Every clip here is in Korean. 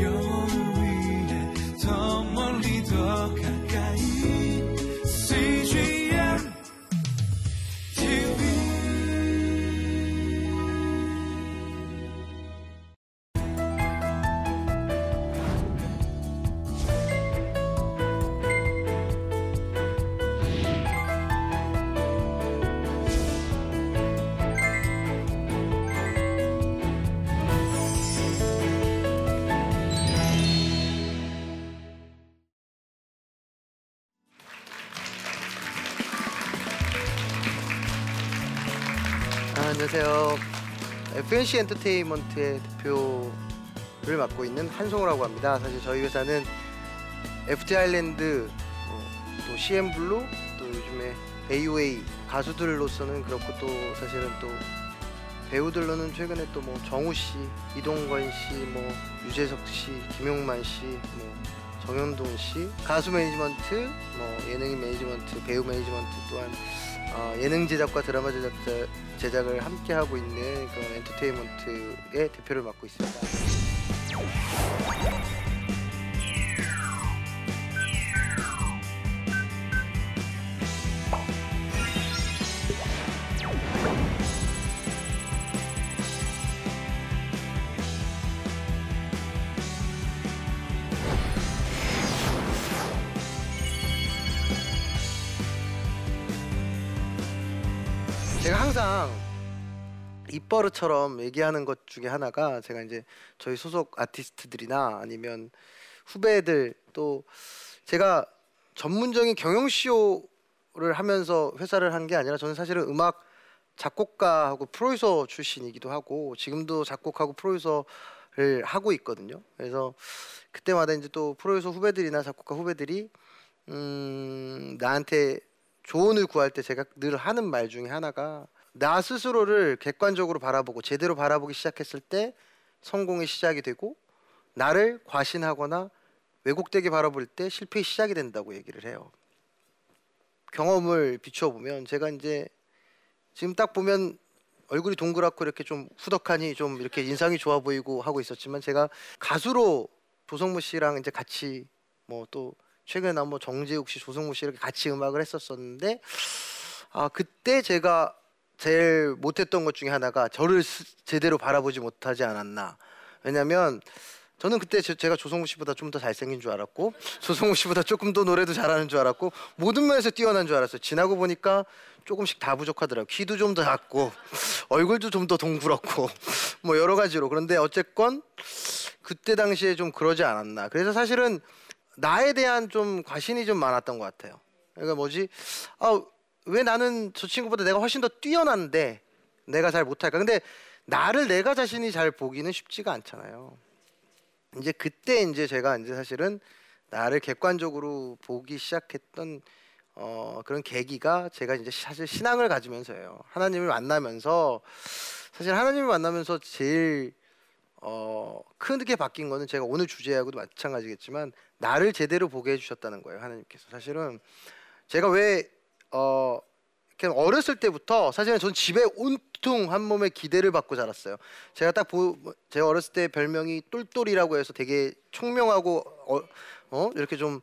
영 안녕하세요. FNC 엔터테인먼트의 대표를 맡고 있는 한성호라고 합니다. 사실 저희 회사는 FT 아일랜드, 어, 또 CNBLUE, 또 요즘에 AOA 가수들로서는 그렇고 또 사실은 또 배우들로는 최근에 또 뭐 정우 씨, 이동건 씨, 뭐 유재석 씨, 김용만 씨, 뭐 정형돈 씨, 가수 매니지먼트, 뭐 예능인 매니지먼트, 배우 매니지먼트 또한 어, 예능 제작과 드라마 제작자, 제작을 함께 하고 있는 그런 엔터테인먼트의 대표를 맡고 있습니다. 입버릇처럼 얘기하는 것 중에 하나가 제가 이제 저희 소속 아티스트들이나 아니면 후배들 또 제가 전문적인 경영CEO를 하면서 회사를 한 게 아니라 저는 사실은 음악 작곡가하고 프로듀서 출신이기도 하고 지금도 작곡하고 프로듀서를 하고 있거든요. 그래서 그때마다 이제 또 프로듀서 후배들이나 작곡가 후배들이 음, 나한테 조언을 구할 때 제가 늘 하는 말 중에 하나가 나 스스로를 객관적으로 바라보고 제대로 바라보기 시작했을 때 성공의 시작이 되고 나를 과신하거나 왜곡되게 바라볼 때 실패의 시작이 된다고 얘기를 해요. 경험을 비추어 보면 제가 이제 지금 딱 보면 얼굴이 동그랗고 이렇게 좀 후덕하니 좀 이렇게 인상이 좋아 보이고 하고 있었지만 제가 가수로 조성모 씨랑 이제 같이 뭐 또 최근에 나온 뭐 정재욱 씨, 조성모 씨 이렇게 같이 음악을 했었었는데 아 그때 제가 제일 못했던 것 중에 하나가 저를 스- 제대로 바라보지 못하지 않았나. 왜냐면 저는 그때 제- 제가 조성모 씨보다 좀 더 잘생긴 줄 알았고 조성모 씨보다 조금 더 노래도 잘하는 줄 알았고 모든 면에서 뛰어난 줄 알았어요. 지나고 보니까 조금씩 다 부족하더라고요. 키도 좀 더 작고 얼굴도 좀 더 동그랗고 뭐 여러 가지로 그런데 어쨌건 그때 당시에 좀 그러지 않았나. 그래서 사실은 나에 대한 좀 과신이 좀 많았던 것 같아요. 그러니까 뭐지? 아 왜 나는 저 친구보다 내가 훨씬 더 뛰어난데 내가 잘 못할까? 근데 나를 내가 자신이 잘 보기는 쉽지가 않잖아요. 이제 그때 이제 제가 이제 사실은 나를 객관적으로 보기 시작했던 어, 그런 계기가 제가 이제 사실 신앙을 가지면서예요. 하나님을 만나면서 사실 하나님을 만나면서 제일 어, 크게 바뀐 거는 제가 오늘 주제하고도 마찬가지겠지만 나를 제대로 보게 해주셨다는 거예요. 하나님께서 사실은 제가 왜 어, 이렇게 어렸을 때부터 사실은 저는 집에 온통 한 몸에 기대를 받고 자랐어요. 제가 딱 보, 제가 어렸을 때 별명이 똘똘이라고 해서 되게 총명하고 어, 어 이렇게 좀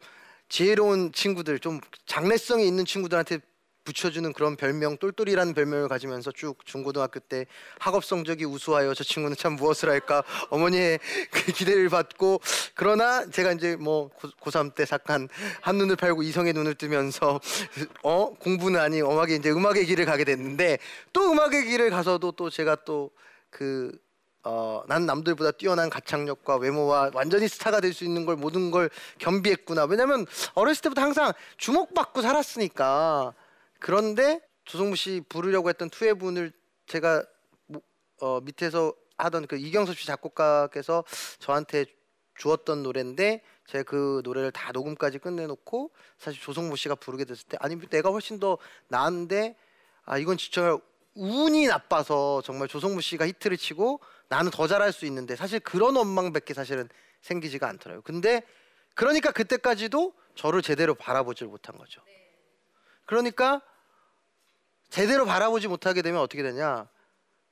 지혜로운 친구들, 좀 장래성이 있는 친구들한테 붙여주는 그런 별명 똘똘이라는 별명을 가지면서 쭉 중고등학교 때 학업 성적이 우수하여 저 친구는 참 무엇을 할까 어머니의 그 기대를 받고 그러나 제가 이제 뭐 고, 고3 때 잠깐 한 눈을 팔고 이성의 눈을 뜨면서 어 공부는 아니 엄하게 이제 음악의 길을 가게 됐는데 또 음악의 길을 가서도 또 제가 또그 어, 난 남들보다 뛰어난 가창력과 외모와 완전히 스타가 될 수 있는 걸 모든 걸 겸비했구나. 왜냐면 어렸을 때부터 항상 주목받고 살았으니까. 그런데 조성무 씨 부르려고 했던 투의 분을 제가 모- 어, 밑에서 하던 그 이경섭 씨 작곡가께서 저한테 주었던 노래인데 제가 그 노래를 다 녹음까지 끝내놓고 사실 조성모 씨가 부르게 됐을 때 아니 내가 훨씬 더 나은데 아 이건 진짜 운이 나빠서 정말 조성모 씨가 히트를 치고 나는 더 잘할 수 있는데 사실 그런 원망밖에 사실은 생기지가 않더라고요. 근데 그러니까 그때까지도 저를 제대로 바라보질 못한 거죠. 그러니까 제대로 바라보지 못하게 되면 어떻게 되냐?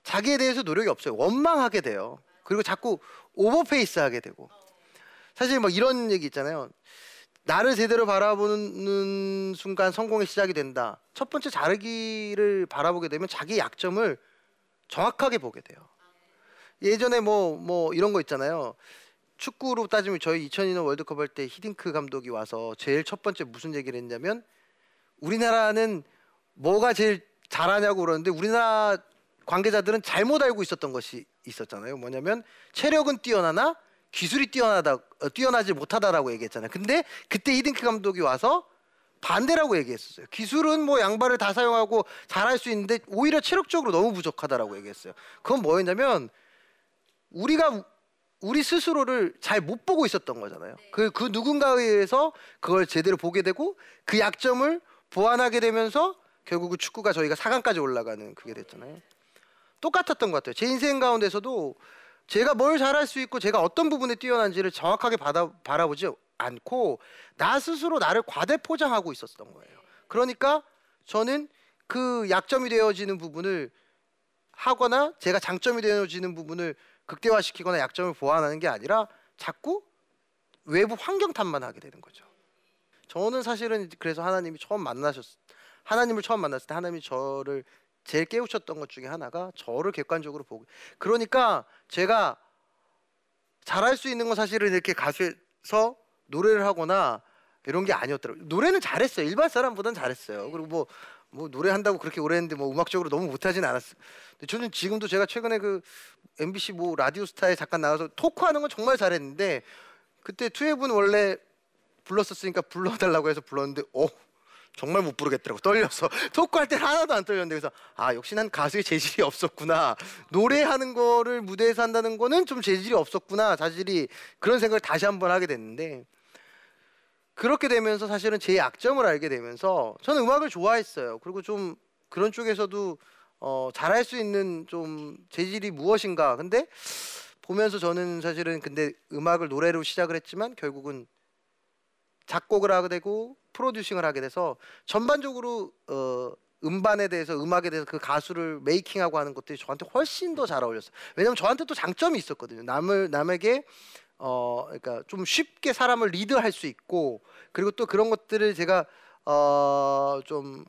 자기에 대해서 노력이 없어요. 원망하게 돼요. 그리고 자꾸 오버페이스 하게 되고 사실 뭐 이런 얘기 있잖아요. 나를 제대로 바라보는 순간 성공의 시작이 된다. 첫 번째 자르기를 바라보게 되면 자기 약점을 정확하게 보게 돼요. 예전에 뭐 뭐 이런 거 있잖아요. 축구로 따지면 저희 2002년 월드컵 할 때 히딩크 감독이 와서 제일 첫 번째 무슨 얘기를 했냐면 우리나라는 뭐가 제일 잘하냐고 그러는데 우리나라 관계자들은 잘못 알고 있었던 것이 있었잖아요. 뭐냐면 체력은 뛰어나나 기술이 뛰어나다 어, 뛰어나지 못하다라고 얘기했잖아요. 근데 그때 히딩크 감독이 와서 반대라고 얘기했었어요. 기술은 뭐 양발을 다 사용하고 잘할 수 있는데 오히려 체력적으로 너무 부족하다라고 얘기했어요. 그건 뭐였냐면 우리가 우리 스스로를 잘 못 보고 있었던 거잖아요. 그, 그 누군가에 의해서 그걸 제대로 보게 되고 그 약점을 보완하게 되면서 결국 그 축구가 저희가 4강까지 올라가는 그게 됐잖아요. 똑같았던 것 같아요. 제 인생 가운데서도 제가 뭘 잘할 수 있고 제가 어떤 부분에 뛰어난지를 정확하게 받아, 바라보지 않고 나 스스로 나를 과대 포장하고 있었던 거예요. 그러니까 저는 그 약점이 되어지는 부분을 하거나 제가 장점이 되어지는 부분을 극대화시키거나 약점을 보완하는 게 아니라 자꾸 외부 환경 탓만 하게 되는 거죠. 저는 사실은 그래서 하나님이 처음 만나셨 하나님을 처음 만났을 때 하나님이 저를 제일 깨우쳤던 것 중에 하나가 저를 객관적으로 보고 그러니까 제가 잘할 수 있는 건 사실은 이렇게 가수에서 노래를 하거나 이런 게 아니었더라고요. 노래는 잘했어요. 일반 사람보다는 잘했어요. 그리고 뭐, 뭐 노래한다고 그렇게 오래 했는데 뭐 음악적으로 너무 못하진 않았어요. 근데 저는 지금도 제가 최근에 그 MBC 뭐 라디오 스타에 잠깐 나와서 토크하는 건 정말 잘했는데 그때 투앱은 원래 불렀었으니까 불러달라고 해서 불렀는데 어 정말 못 부르겠더라고. 떨려서. 토크할 때 하나도 안 떨렸는데 그래서 아 역시 난 가수의 재질이 없었구나. 노래하는 거를 무대에서 한다는 거는 좀 재질이 없었구나. 자질이 그런 생각을 다시 한번 하게 됐는데 그렇게 되면서 사실은 제 약점을 알게 되면서 저는 음악을 좋아했어요. 그리고 좀 그런 쪽에서도 어, 잘할 수 있는 좀 재질이 무엇인가. 근데 보면서 저는 사실은 근데 음악을 노래로 시작을 했지만 결국은 작곡을 하게 되고 프로듀싱을 하게 돼서 전반적으로 어, 음반에 대해서 음악에 대해서 그 가수를 메이킹하고 하는 것들이 저한테 훨씬 더 잘 어울렸어요. 왜냐면 저한테 또 장점이 있었거든요. 남을 남에게 어 그러니까 좀 쉽게 사람을 리드할 수 있고 그리고 또 그런 것들을 제가 어좀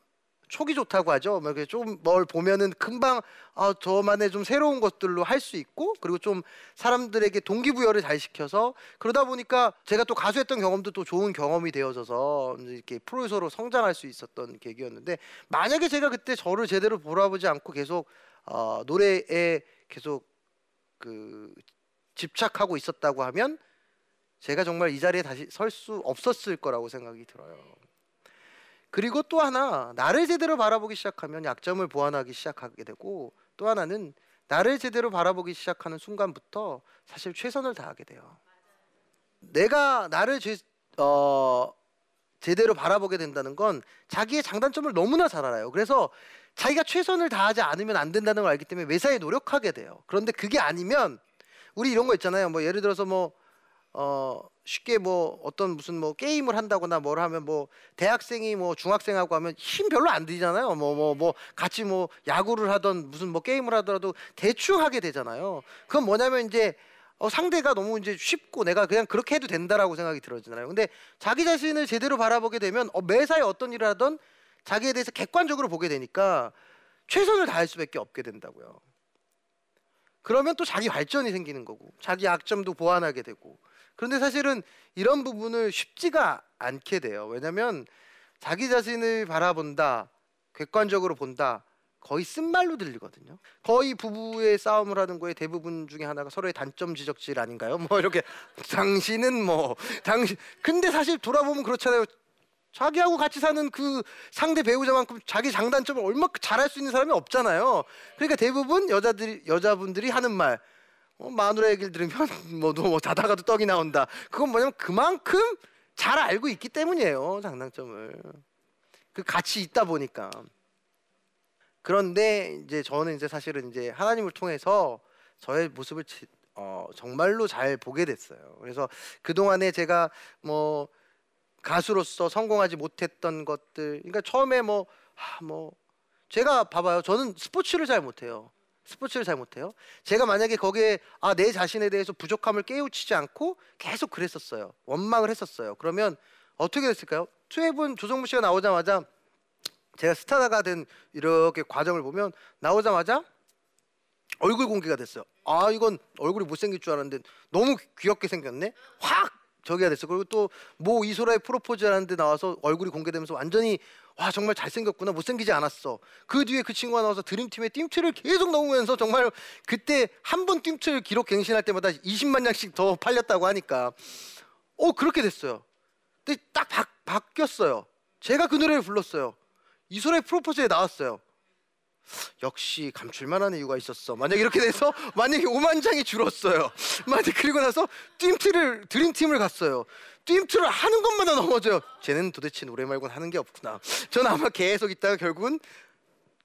촉이 좋다고 하죠. 뭐 좀뭘 보면은 금방 아 저만의 좀 새로운 것들로 할 수 있고 그리고 좀 사람들에게 동기부여를 잘 시켜서 그러다 보니까 제가 또 가수했던 경험도 또 좋은 경험이 되어져서 이렇게 프로듀서로 성장할 수 있었던 계기였는데 만약에 제가 그때 저를 제대로 돌아보지 않고 계속 어, 노래에 계속 그 집착하고 있었다고 하면 제가 정말 이 자리에 다시 설 수 없었을 거라고 생각이 들어요. 그리고 또 하나 나를 제대로 바라보기 시작하면 약점을 보완하기 시작하게 되고 또 하나는 나를 제대로 바라보기 시작하는 순간부터 사실 최선을 다하게 돼요. 내가 나를 제, 어, 제대로 바라보게 된다는 건 자기의 장단점을 너무나 잘 알아요. 그래서 자기가 최선을 다하지 않으면 안 된다는 걸 알기 때문에 매사에 노력하게 돼요. 그런데 그게 아니면 우리 이런 거 있잖아요. 뭐 예를 들어서 뭐 어, 쉽게 뭐 어떤 무슨 뭐 게임을 한다거나 뭘 하면 뭐 대학생이 뭐 중학생하고 하면 힘 별로 안 들잖아요. 뭐 뭐 뭐 뭐 같이 뭐 야구를 하던 무슨 뭐 게임을 하더라도 대충 하게 되잖아요. 그건 뭐냐면 이제 어, 상대가 너무 이제 쉽고 내가 그냥 그렇게 해도 된다라고 생각이 들어지잖아요. 근데 자기 자신을 제대로 바라보게 되면 어, 매사에 어떤 일을 하던 자기에 대해서 객관적으로 보게 되니까 최선을 다할 수밖에 없게 된다고요. 그러면 또 자기 발전이 생기는 거고 자기 약점도 보완하게 되고 그런데 사실은 이런 부분을 쉽지가 않게 돼요. 왜냐하면 자기 자신을 바라본다, 객관적으로 본다. 거의 쓴말로 들리거든요. 거의 부부의 싸움을 하는 거에 대부분 중에 하나가 서로의 단점 지적질 아닌가요? 뭐 이렇게 당신은 뭐 당신 근데 사실 돌아보면 그렇잖아요. 자기하고 같이 사는 그 상대 배우자만큼 자기 장단점을 얼마큼 잘할 수 있는 사람이 없잖아요. 그러니까 대부분 여자들이 여자분들이 하는 말 어, 마누라 얘기를 들으면 뭐, 뭐 자다가도 떡이 나온다. 그건 뭐냐면 그만큼 잘 알고 있기 때문이에요. 장단점을. 그 같이 있다 보니까. 그런데 이제 저는 이제 사실은 이제 하나님을 통해서 저의 모습을 지, 어, 정말로 잘 보게 됐어요. 그래서 그 동안에 제가 뭐 가수로서 성공하지 못했던 것들, 그러니까 처음에 뭐, 하, 뭐 제가 봐봐요. 저는 스포츠를 잘 못해요. 스포츠를 잘 못해요. 제가 만약에 거기에 아 내 자신에 대해서 부족함을 깨우치지 않고 계속 그랬었어요. 원망을 했었어요. 그러면 어떻게 됐을까요? 투앱은 조성무 씨가 나오자마자 제가 스타가 된 이렇게 과정을 보면 나오자마자 얼굴 공개가 됐어요. 아 이건 얼굴이 못생길 줄 알았는데 너무 귀엽게 생겼네. 확 저기가 됐어. 그리고 또모 이소라의 프로포즈 하는데 나와서 얼굴이 공개되면서 완전히 와 정말 잘생겼구나 못생기지 않았어. 그 뒤에 그 친구가 나와서 드림팀의 띵트를 계속 넣으면서 정말 그때 한번 띵트 기록 갱신할 때마다 20만 장씩 더 팔렸다고 하니까 어 그렇게 됐어요. 근데 딱 바, 바뀌었어요. 제가 그 노래를 불렀어요. 이소라의 프로포즈에 나왔어요. 역시 감출만한 이유가 있었어. 만약 이렇게 돼서 만약에 5만 장이 줄었어요. 만약 그리고 나서 띵트를 드림팀을 갔어요. 띵트를 하는 것마다 넘어져요. 쟤는 도대체 노래 말고는 하는 게 없구나. 저는 아마 계속 있다가 결국은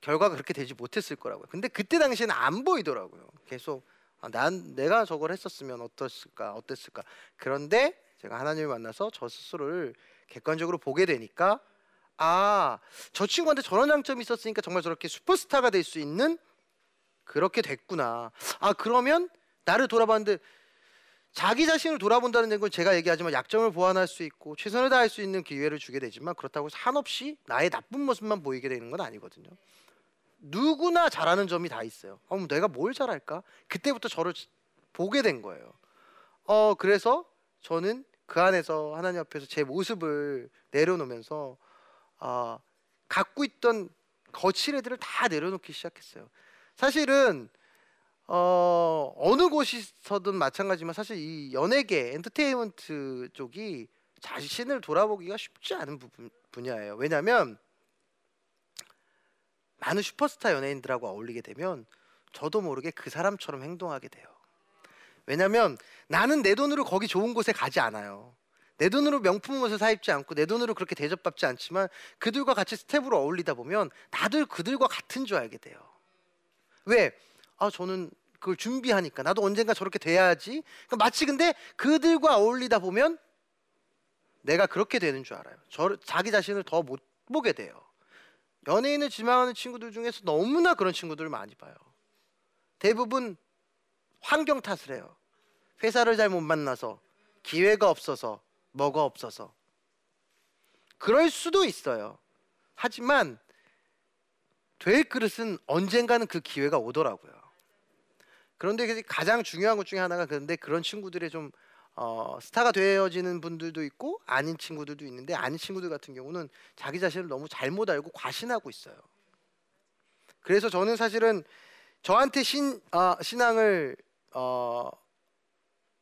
결과가 그렇게 되지 못했을 거라고요. 근데 그때 당시에는 안 보이더라고요. 계속 아, 난 내가 저걸 했었으면 어땠을까, 어땠을까. 그런데 제가 하나님을 만나서 저 스스로를 객관적으로 보게 되니까 아, 저 친구한테 저런 장점이 있었으니까 정말 저렇게 슈퍼스타가 될 수 있는 그렇게 됐구나. 아, 그러면 나를 돌아봤는데 자기 자신을 돌아본다는 건 제가 얘기하지만 약점을 보완할 수 있고 최선을 다할 수 있는 기회를 주게 되지만 그렇다고 한없이 나의 나쁜 모습만 보이게 되는 건 아니거든요. 누구나 잘하는 점이 다 있어요. 어, 뭐 내가 뭘 잘할까? 그때부터 저를 보게 된 거예요. 어, 그래서 저는 그 안에서 하나님 앞에서 제 모습을 내려놓으면서 아, 갖고 있던 거칠 애들을 다 내려놓기 시작했어요. 사실은 어, 어느 곳이서든 마찬가지지만 사실 이 연예계 엔터테인먼트 쪽이 자신을 돌아보기가 쉽지 않은 부분, 분야예요. 왜냐하면 많은 슈퍼스타 연예인들하고 어울리게 되면 저도 모르게 그 사람처럼 행동하게 돼요. 왜냐하면 나는 내 돈으로 거기 좋은 곳에 가지 않아요. 내 돈으로 명품 옷을 사 입지 않고 내 돈으로 그렇게 대접받지 않지만 그들과 같이 스태프로 어울리다 보면 나도 그들과 같은 줄 알게 돼요. 왜? 아 저는 그걸 준비하니까 나도 언젠가 저렇게 돼야지. 그러니까 마치 근데 그들과 어울리다 보면 내가 그렇게 되는 줄 알아요. 저 자기 자신을 더 못 보게 돼요. 연예인을 지망하는 친구들 중에서 너무나 그런 친구들을 많이 봐요. 대부분 환경 탓을 해요. 회사를 잘 못 만나서 기회가 없어서 뭐가 없어서 그럴 수도 있어요. 하지만 될 그릇은 언젠가는 그 기회가 오더라고요. 그런데 가장 중요한 것 중에 하나가 그런데 그런 친구들의 좀 어, 스타가 되어지는 분들도 있고 아닌 친구들도 있는데 아닌 친구들 같은 경우는 자기 자신을 너무 잘못 알고 과신하고 있어요. 그래서 저는 사실은 저한테 신 아, 신앙을 어,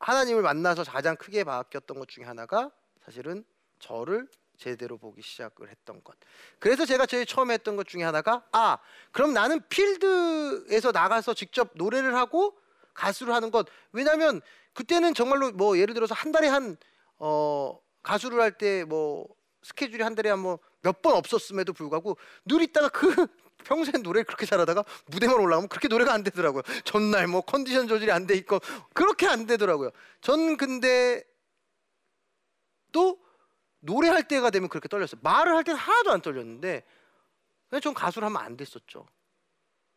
하나님을 만나서 가장 크게 바뀌었던 것 중에 하나가 사실은 저를 제대로 보기 시작을 했던 것. 그래서 제가 제일 처음에 했던 것 중에 하나가 아 그럼 나는 필드에서 나가서 직접 노래를 하고 가수를 하는 것. 왜냐하면 그때는 정말로 뭐 예를 들어서 한 달에 한 어, 가수를 할 때 뭐 스케줄이 한 달에 한 뭐 몇 번 없었음에도 불구하고 늘 있다가 그 평소에 노래를 그렇게 잘하다가 무대만 올라가면 그렇게 노래가 안 되더라고요. 전날 뭐 컨디션 조절이 안 돼 있고 그렇게 안 되더라고요. 전 근데 또 노래할 때가 되면 그렇게 떨렸어요. 말을 할 때는 하나도 안 떨렸는데 그냥 전 가수를 하면 안 됐었죠.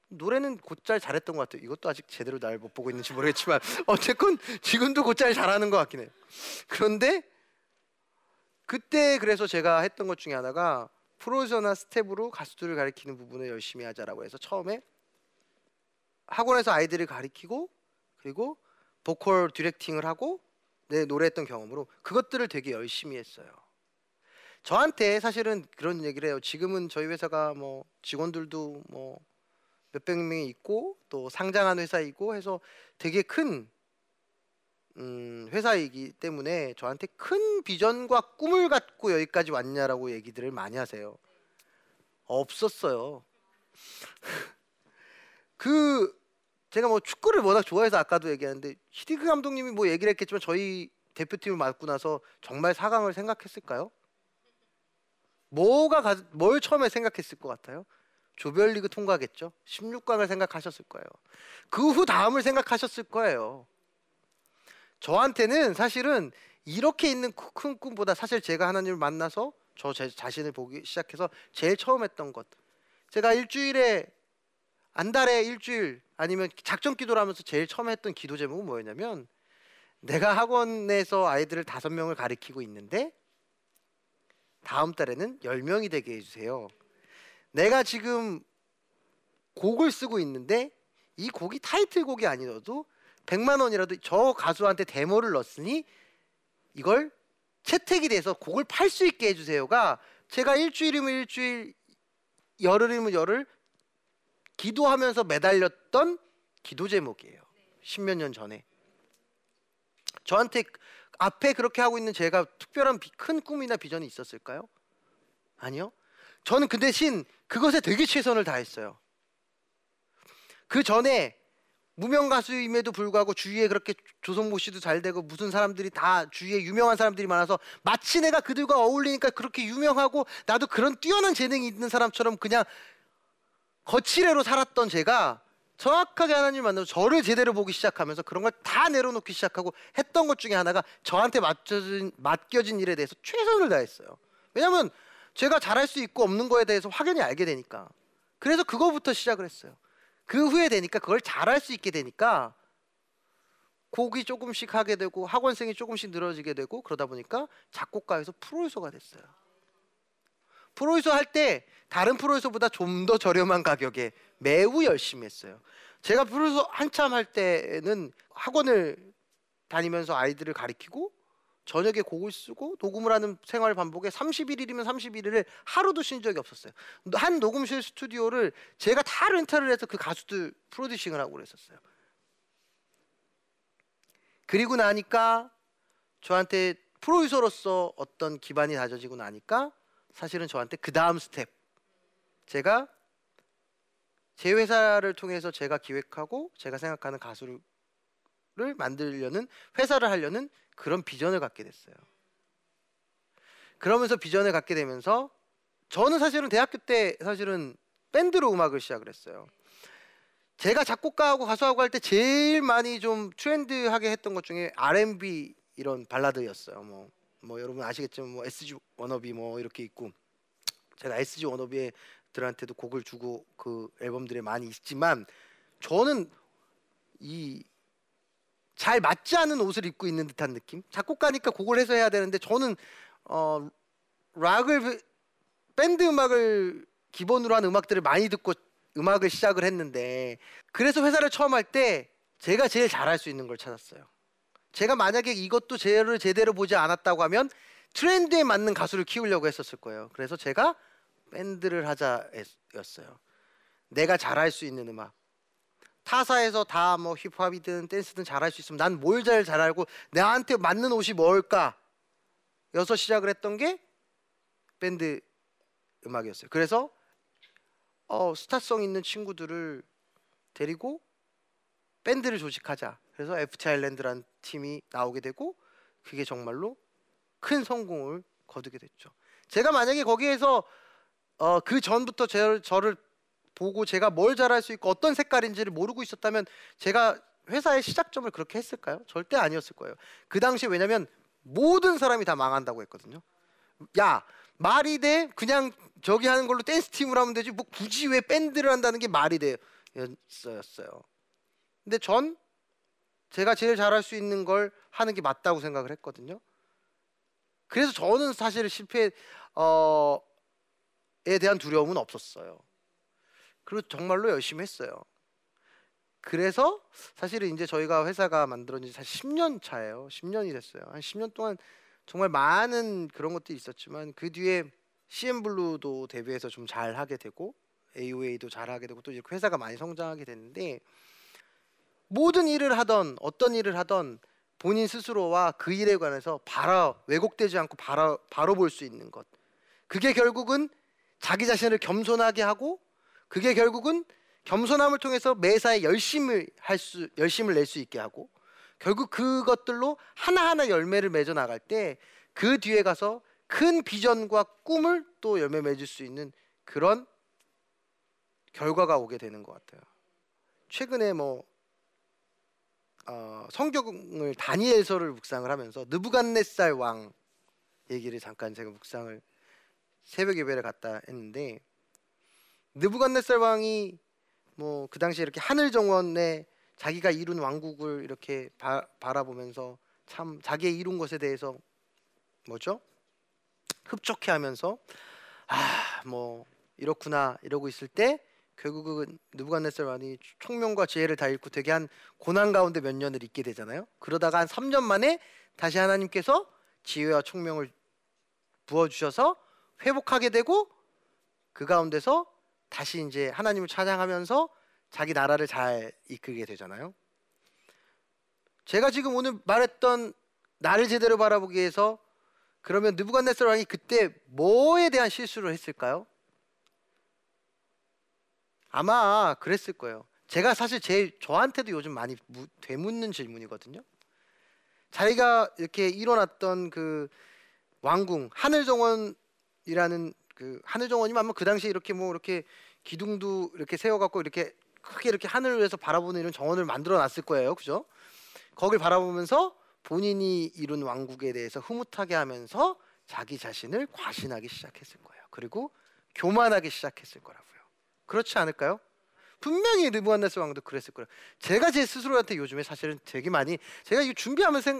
노래는 곧잘 잘했던 것 같아요. 이것도 아직 제대로 날 못 보고 있는지 모르겠지만 어쨌건 지금도 곧잘 잘하는 것 같긴 해요. 그런데 그때 그래서 제가 했던 것 중에 하나가 프로듀서나 스태프로 가수들을 가르치는 부분을 열심히 하자라고 해서 처음에 학원에서 아이들을 가르치고 그리고 보컬 directing을 하고 내 노래했던 경험으로 그것들을 되게 열심히 했어요. 저한테 사실은 그런 얘기를 해요. 지금은 저희 회사가 뭐 직원들도 뭐 몇백 명이 있고 또 상장한 회사이고 해서 되게 큰 음, 회사이기 때문에 저한테 큰 비전과 꿈을 갖고 여기까지 왔냐라고 얘기들을 많이 하세요. 없었어요. 그 제가 뭐 축구를 워낙 좋아해서 아까도 얘기했는데 히디크 감독님이 뭐 얘기를 했겠지만 저희 대표팀을 맡고 나서 정말 4강을 생각했을까요? 뭐가 가, 뭘 처음에 생각했을 것 같아요? 조별리그 통과겠죠. 16강을 생각하셨을 거예요. 그 후 다음을 생각하셨을 거예요. 저한테는 사실은 이렇게 있는 큰 꿈보다 사실 제가 하나님을 만나서 저 제 자신을 보기 시작해서 제일 처음 했던 것. 제가 일주일에 안 달에 일주일 아니면 작전 기도를 하면서 제일 처음 했던 기도 제목은 뭐였냐면 내가 학원에서 아이들을 다섯 명을 가리키고 있는데 다음 달에는 열 명이 되게 해주세요. 내가 지금 곡을 쓰고 있는데 이 곡이 타이틀곡이 아니어도 100만 원이라도 저 가수한테 데모를 넣었으니 이걸 채택이 돼서 곡을 팔 수 있게 해주세요가 제가 일주일이면 일주일 열흘이면 열흘 기도하면서 매달렸던 기도 제목이에요. 십몇 년 전에 저한테 앞에 그렇게 하고 있는 제가 특별한 비- 큰 꿈이나 비전이 있었을까요? 아니요. 저는 그 대신 그것에 되게 최선을 다했어요. 그 전에 무명 가수임에도 불구하고 주위에 그렇게 조성모 씨도 잘 되고 무슨 사람들이 다 주위에 유명한 사람들이 많아서 마치 내가 그들과 어울리니까 그렇게 유명하고 나도 그런 뛰어난 재능이 있는 사람처럼 그냥 거칠애로 살았던 제가 정확하게 하나님 만나서 저를 제대로 보기 시작하면서 그런 걸 다 내려놓기 시작하고 했던 것 중에 하나가 저한테 맡겨진, 맡겨진 일에 대해서 최선을 다했어요. 왜냐하면 제가 잘할 수 있고 없는 거에 대해서 확연히 알게 되니까. 그래서 그거부터 시작을 했어요. 그 후에 되니까 그걸 잘할 수 있게 되니까 곡이 조금씩 하게 되고 학원생이 조금씩 늘어지게 되고 그러다 보니까 작곡가에서 프로듀서가 됐어요. 프로듀서 할 때 다른 프로듀서보다 좀 더 저렴한 가격에 매우 열심히 했어요. 제가 프로듀서 한참 할 때는 학원을 다니면서 아이들을 가리키고 저녁에 곡을 쓰고 녹음을 하는 생활 반복에 31일이면 31일을 하루도 쉰 적이 없었어요. 한 녹음실 스튜디오를 제가 다 렌탈을 해서 그 가수들 프로듀싱을 하고 그랬었어요. 그리고 나니까 저한테 프로듀서로서 어떤 기반이 다져지고 나니까 사실은 저한테 그 다음 스텝 제가 제 회사를 통해서 제가 기획하고 제가 생각하는 가수를 만들려는 회사를 하려는 그런 비전을 갖게 됐어요. 그러면서 비전을 갖게 되면서 저는 사실은 대학교 때 사실은 밴드로 음악을 시작을 했어요. 제가 작곡가하고 가수하고 할 때 제일 많이 좀 트렌디하게 했던 것 중에 R&B 이런 발라드였어요. 뭐, 뭐 여러분 아시겠지만 뭐 SG 워너비 뭐 이렇게 있고 제가 SG 워너비들한테도 곡을 주고 그 앨범들에 많이 있지만 저는 이 잘 맞지 않은 옷을 입고 있는 듯한 느낌. 작곡가니까 곡을 해서 해야 되는데 저는 어 락을 밴드 음악을 기본으로 한 음악들을 많이 듣고 음악을 시작을 했는데 그래서 회사를 처음 할 때 제가 제일 잘할 수 있는 걸 찾았어요. 제가 만약에 이것도 제를 제대로 보지 않았다고 하면 트렌드에 맞는 가수를 키우려고 했었을 거예요. 그래서 제가 밴드를 하자였어요. 내가 잘할 수 있는 음악. 타사에서 다 뭐 힙합이든 댄스든 잘할 수 있으면 난 뭘 잘 잘 알고 나한테 맞는 옷이 뭘까? 여서 시작을 했던 게 밴드 음악이었어요. 그래서 어, 스타성 있는 친구들을 데리고 밴드를 조직하자. 그래서 FT 아일랜드라는 팀이 나오게 되고 그게 정말로 큰 성공을 거두게 됐죠. 제가 만약에 거기에서 어, 그 전부터 제, 저를 보고 제가 뭘 잘할 수 있고 어떤 색깔인지를 모르고 있었다면 제가 회사의 시작점을 그렇게 했을까요? 절대 아니었을 거예요. 그 당시 왜냐면 모든 사람이 다 망한다고 했거든요. 야 말이 돼? 그냥 저기 하는 걸로 댄스 팀을 하면 되지. 뭐 굳이 왜 밴드를 한다는 게 말이 돼였어요. 근데 전 제가 제일 잘할 수 있는 걸 하는 게 맞다고 생각을 했거든요. 그래서 저는 사실 실패 어, 에 대한 두려움은 없었어요. 그리고 정말로 열심히 했어요. 그래서 사실은 이제 저희가 회사가 만들어진 지 사실 10년 차예요. 10년이 됐어요. 한 10년 동안 정말 많은 그런 것들이 있었지만 그 뒤에 CM 블루도 데뷔해서 좀 잘하게 되고 AOA도 잘하게 되고 또 이렇게 회사가 많이 성장하게 됐는데 모든 일을 하던 어떤 일을 하던 본인 스스로와 그 일에 관해서 바로 왜곡되지 않고 바로 바로 볼 수 있는 것. 그게 결국은 자기 자신을 겸손하게 하고 그게 결국은 겸손함을 통해서 매사에 열심을 할 수 열심을 낼 수 있게 하고 결국 그것들로 하나하나 열매를 맺어 나갈 때 그 뒤에 가서 큰 비전과 꿈을 또 열매 맺을 수 있는 그런 결과가 오게 되는 것 같아요. 최근에 뭐 어, 성경을 다니엘서를 묵상을 하면서 느부갓네살 왕 얘기를 잠깐 제가 묵상을 새벽 예배를 갔다 했는데 느부갓네살 왕이 뭐 그 당시에 이렇게 하늘 정원에 자기가 이룬 왕국을 이렇게 바, 바라보면서 참 자기의 이룬 것에 대해서 뭐죠? 흡족해 하면서 아 뭐 이렇구나 이러고 있을 때 결국은 느부갓네살 왕이 총명과 지혜를 다 잃고 되게 한 고난 가운데 몇 년을 있게 되잖아요. 그러다가 한 3년 만에 다시 하나님께서 지혜와 총명을 부어 주셔서 회복하게 되고 그 가운데서 다시 이제 하나님을 찬양하면서 자기 나라를 잘 이끌게 되잖아요. 제가 지금 오늘 말했던 나를 제대로 바라보기 위해서 그러면 느부갓네살 왕이 그때 뭐에 대한 실수를 했을까요? 아마 그랬을 거예요. 제가 사실 제 저한테도 요즘 많이 무, 되묻는 질문이거든요. 자기가 이렇게 일어났던 그 왕궁 하늘정원이라는 그 하늘정원이면 아마 그 당시에 이렇게 뭐 이렇게 기둥도 이렇게 세워갖고 이렇게 크게 이렇게 하늘을 위해서 바라보는 이런 정원을 만들어 놨을 거예요, 그죠? 거길 바라보면서 본인이 이룬 왕국에 대해서 흐뭇하게 하면서 자기 자신을 과신하기 시작했을 거예요. 그리고 교만하기 시작했을 거라고요. 그렇지 않을까요? 분명히 느부갓네살 왕도 그랬을 거예요. 제가 제 스스로한테 요즘에 사실은 되게 많이 제가 이 준비하면서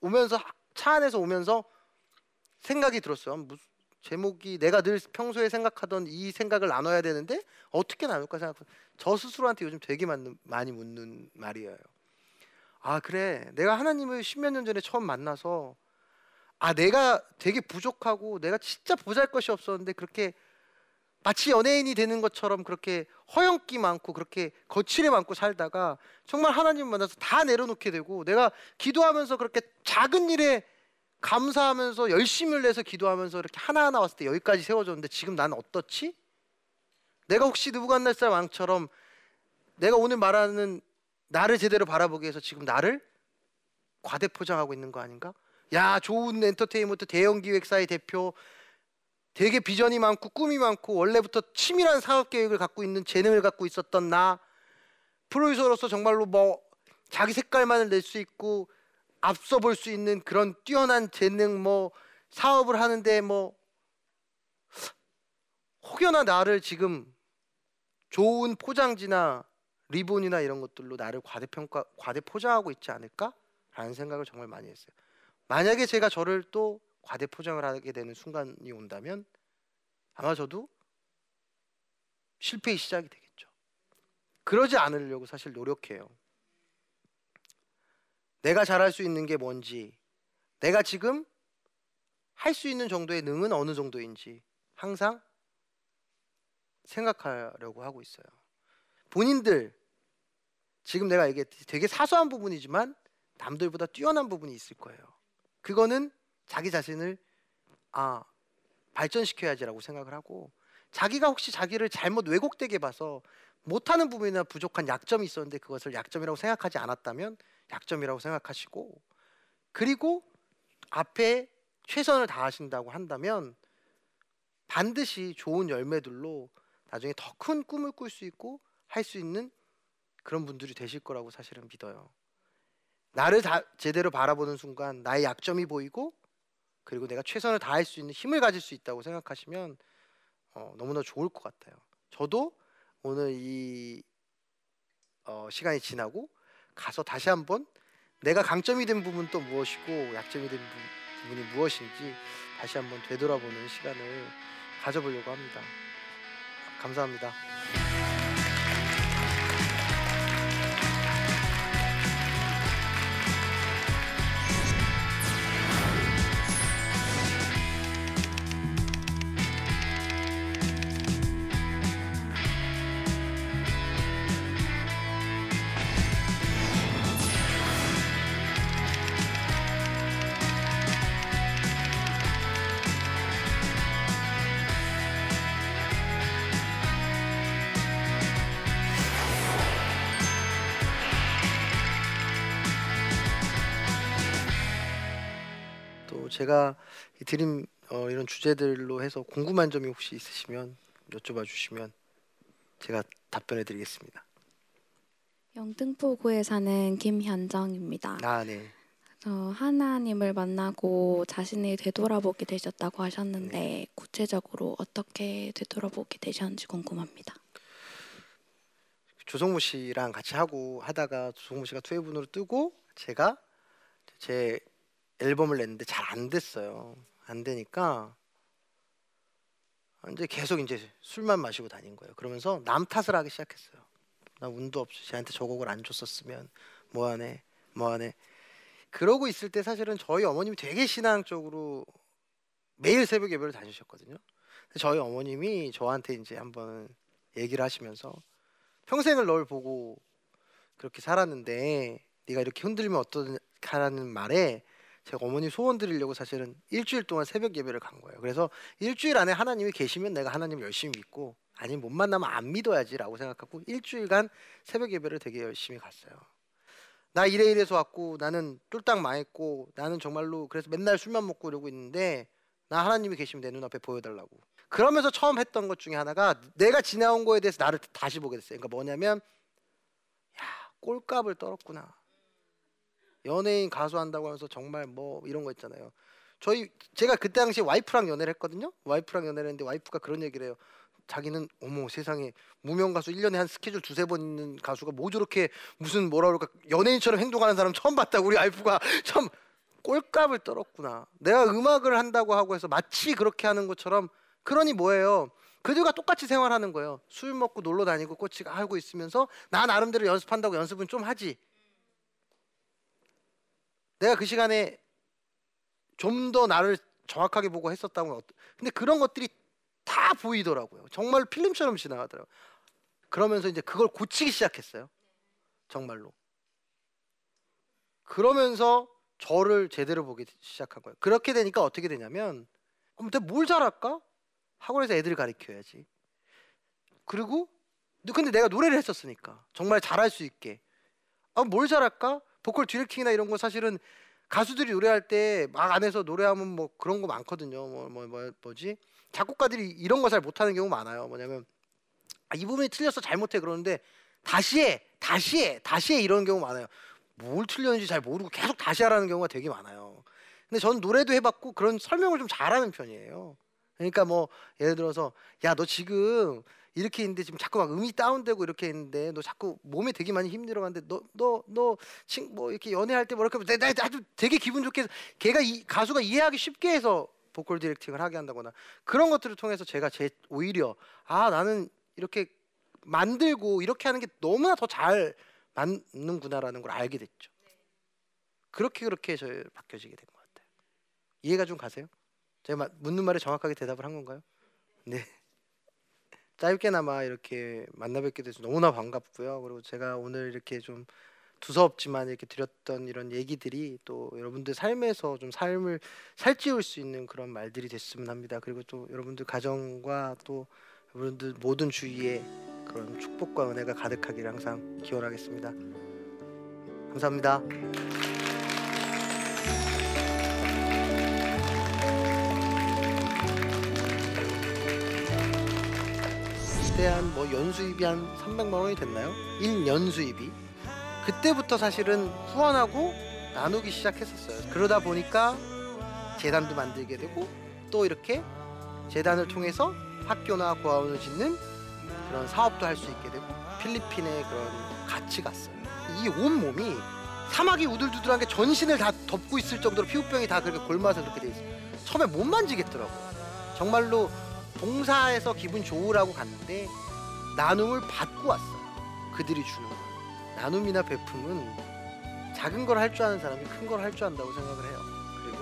오면서 차 안에서 오면서 생각이 들었어요. 무슨 제목이 내가 늘 평소에 생각하던 이 생각을 나눠야 되는데 어떻게 나눌까 생각. 저 스스로한테 요즘 되게 많이 묻는 말이에요. 아 그래, 내가 하나님을 십몇 년 전에 처음 만나서 아 내가 되게 부족하고 내가 진짜 보잘것이 없었는데 그렇게 마치 연예인이 되는 것처럼 그렇게 허영기 많고 그렇게 거칠에 많고 살다가 정말 하나님 만나서 다 내려놓게 되고 내가 기도하면서 그렇게 작은 일에 감사하면서 열심을 내서 기도하면서 이렇게 하나하나 왔을 때 여기까지 세워졌는데 지금 난 어떻지? 내가 혹시 느부갓네살 왕처럼 내가 오늘 말하는 나를 제대로 바라보기 위해서 지금 나를 과대 포장하고 있는 거 아닌가? 야 좋은 엔터테인먼트 대형 기획사의 대표 되게 비전이 많고 꿈이 많고 원래부터 치밀한 사업 계획을 갖고 있는 재능을 갖고 있었던 나 프로듀서로서 정말로 뭐 자기 색깔만을 낼 수 있고 앞서 볼 수 있는 그런 뛰어난 재능 뭐 사업을 하는데 뭐 혹여나 나를 지금 좋은 포장지나 리본이나 이런 것들로 나를 과대평가 과대 포장하고 있지 않을까라는 생각을 정말 많이 했어요. 만약에 제가 저를 또 과대 포장을 하게 되는 순간이 온다면 아마 저도 실패의 시작이 되겠죠. 그러지 않으려고 사실 노력해요. 내가 잘할 수 있는 게 뭔지, 내가 지금 할 수 있는 정도의 능은 어느 정도인지 항상 생각하려고 하고 있어요. 본인들 지금 내가 이게 되게 사소한 부분이지만 남들보다 뛰어난 부분이 있을 거예요. 그거는 자기 자신을 아 발전시켜야지라고 생각을 하고 자기가 혹시 자기를 잘못 왜곡되게 봐서 못하는 부분이나 부족한 약점이 있었는데 그것을 약점이라고 생각하지 않았다면 약점이라고 생각하시고 그리고 앞에 최선을 다하신다고 한다면 반드시 좋은 열매들로 나중에 더 큰 꿈을 꿀 수 있고 할 수 있는 그런 분들이 되실 거라고 사실은 믿어요. 나를 다 제대로 바라보는 순간 나의 약점이 보이고 그리고 내가 최선을 다할 수 있는 힘을 가질 수 있다고 생각하시면 어, 너무나 좋을 것 같아요. 저도 오늘 이 어, 시간이 지나고 가서 다시 한번 내가 강점이 된 부분 또 무엇이고 약점이 된 부, 분이 무엇인지 다시 한번 되돌아보는 시간을 가져보려고 합니다. 감사합니다. 제가 이 드림 어, 이런 주제들로 해서 궁금한 점이 혹시 있으시면 여쭤봐 주시면 제가 답변해 드리겠습니다. 영등포구에 사는 김현정입니다. 아, 네. 저 하나님을 만나고 자신이 되돌아보게 되셨다고 하셨는데 네. 구체적으로 어떻게 되돌아보게 되셨는지 궁금합니다. 조성모 씨랑 같이 하고 하다가 조성모 씨가 투웨이분으로 뜨고 제가 제 앨범을 냈는데 잘 안 됐어요. 안 되니까 이제 계속 이제 술만 마시고 다닌 거예요. 그러면서 남 탓을 하기 시작했어요. 나 운도 없이 쟤한테 저 곡을 안 줬었으면 뭐하네 뭐하네. 그러고 있을 때 사실은 저희 어머님이 되게 신앙적으로 매일 새벽 예배를 다니셨거든요. 저희 어머님이 저한테 이제 한번 얘기를 하시면서 평생을 널 보고 그렇게 살았는데 네가 이렇게 흔들리면 어떡하라는 말에 제가 어머니 소원 드리려고 사실은 일주일 동안 새벽 예배를 간 거예요. 그래서 일주일 안에 하나님이 계시면 내가 하나님 열심히 믿고 아니면 못 만나면 안 믿어야지라고 생각하고 일주일간 새벽 예배를 되게 열심히 갔어요. 나 이래 이래서 왔고 나는 쫄딱 망했고 나는 정말로 그래서 맨날 술만 먹고 이러고 있는데 나 하나님이 계시면 내 눈앞에 보여달라고. 그러면서 처음 했던 것 중에 하나가 내가 지나온 거에 대해서 나를 다시 보게 됐어요. 그러니까 뭐냐면 야 꼴값을 떨었구나. 연예인 가수 한다고 하면서 정말 뭐 이런 거 있잖아요. 저희 제가 그때 당시에 와이프랑 연애를 했거든요. 와이프랑 연애를 했는데 와이프가 그런 얘기를 해요. 자기는 어머 세상에 무명 가수 1년에 한 스케줄 두세 번 있는 가수가 뭐 저렇게 무슨 뭐라 그럴까 연예인처럼 행동하는 사람 처음 봤다고 우리 와이프가 참 꼴값을 떨었구나. 내가 음악을 한다고 하고 해서 마치 그렇게 하는 것처럼 그러니 뭐예요? 그들과 똑같이 생활하는 거예요. 술 먹고 놀러 다니고 꼬치가 하고 있으면서 나 나름대로 연습한다고 연습은 좀 하지. 내가 그 시간에 좀 더 나를 정확하게 보고 했었다면 어떠... 근데 그런 것들이 다 보이더라고요. 정말 필름처럼 지나가더라고요. 그러면서 이제 그걸 고치기 시작했어요. 정말로. 그러면서 저를 제대로 보기 시작한 거예요. 그렇게 되니까 어떻게 되냐면 그럼 내가 뭘 잘할까? 학원에서 애들을 가르쳐야지. 그리고 근데 내가 노래를 했었으니까 정말 잘할 수 있게. 아, 뭘 잘할까? 보컬 디렉팅이나 이런 거 사실은 가수들이 노래할 때 막 안에서 노래하면 뭐 그런 거 많거든요. 뭐, 뭐, 뭐 뭐지? 작곡가들이 이런 거 잘 못하는 경우 많아요. 뭐냐면 아, 이 부분이 틀렸어 잘못해 그러는데 다시 해, 다시 해, 다시 해 이런 경우 많아요. 뭘 틀렸는지 잘 모르고 계속 다시 하라는 경우가 되게 많아요. 근데 저는 노래도 해봤고 그런 설명을 좀 잘하는 편이에요. 그러니까 뭐 예를 들어서 야 너 지금 이렇게 있는데 지금 자꾸 막 음이 다운되고 이렇게 있는데 너 자꾸 몸에 되게 많이 힘들어가는데 너 너 너친뭐 이렇게 연애할 때뭐 이렇게 내, 나 아주 되게 기분 좋게 해서 걔가 이 가수가 이해하기 쉽게 해서 보컬 디렉팅을 하게 한다거나 그런 것들을 통해서 제가 제 오히려 아 나는 이렇게 만들고 이렇게 하는 게 너무나 더 잘 맞는구나라는 걸 알게 됐죠. 그렇게 그렇게 저 바뀌어지게 된 것 같아요. 이해가 좀 가세요? 제가 묻는 말에 정확하게 대답을 한 건가요? 네. 짧게나마 이렇게 만나 뵙게 돼서 너무나 반갑고요. 그리고 제가 오늘 이렇게 좀 두서없지만 이렇게 드렸던 이런 얘기들이 또 여러분들 삶에서 좀 삶을 살찌울 수 있는 그런 말들이 됐으면 합니다. 그리고 또 여러분들 가정과 또 여러분들 모든 주위에 그런 축복과 은혜가 가득하기를 항상 기원하겠습니다. 감사합니다. 그때 한 뭐 연수입이 한 300만 원이 됐나요? 1년 수입이 그때부터 사실은 후원하고 나누기 시작했었어요. 그러다 보니까 재단도 만들게 되고 또 이렇게 재단을 통해서 학교나 고아원을 짓는 그런 사업도 할 수 있게 되고 필리핀에 그런 같이 갔어요. 이 온 몸이 사막이 우들두들한 게 전신을 다 덮고 있을 정도로 피부병이 다 그렇게 골마서 그렇게 돼 있어요. 처음에 못 만지겠더라고요. 정말로 봉사해서 기분 좋으라고 갔는데 나눔을 받고 왔어요. 그들이 주는 거. 나눔이나 베품은 작은 걸 할 줄 아는 사람이 큰 걸 할 줄 안다고 생각을 해요. 그리고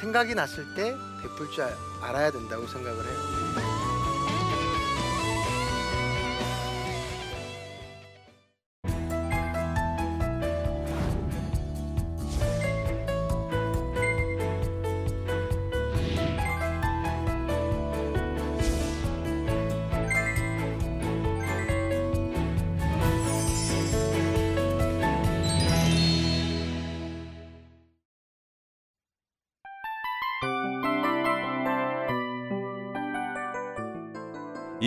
생각이 났을 때 베풀 줄 알아야 된다고 생각을 해요.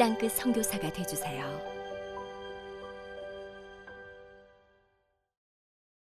땅끝 선교사가 되주세요.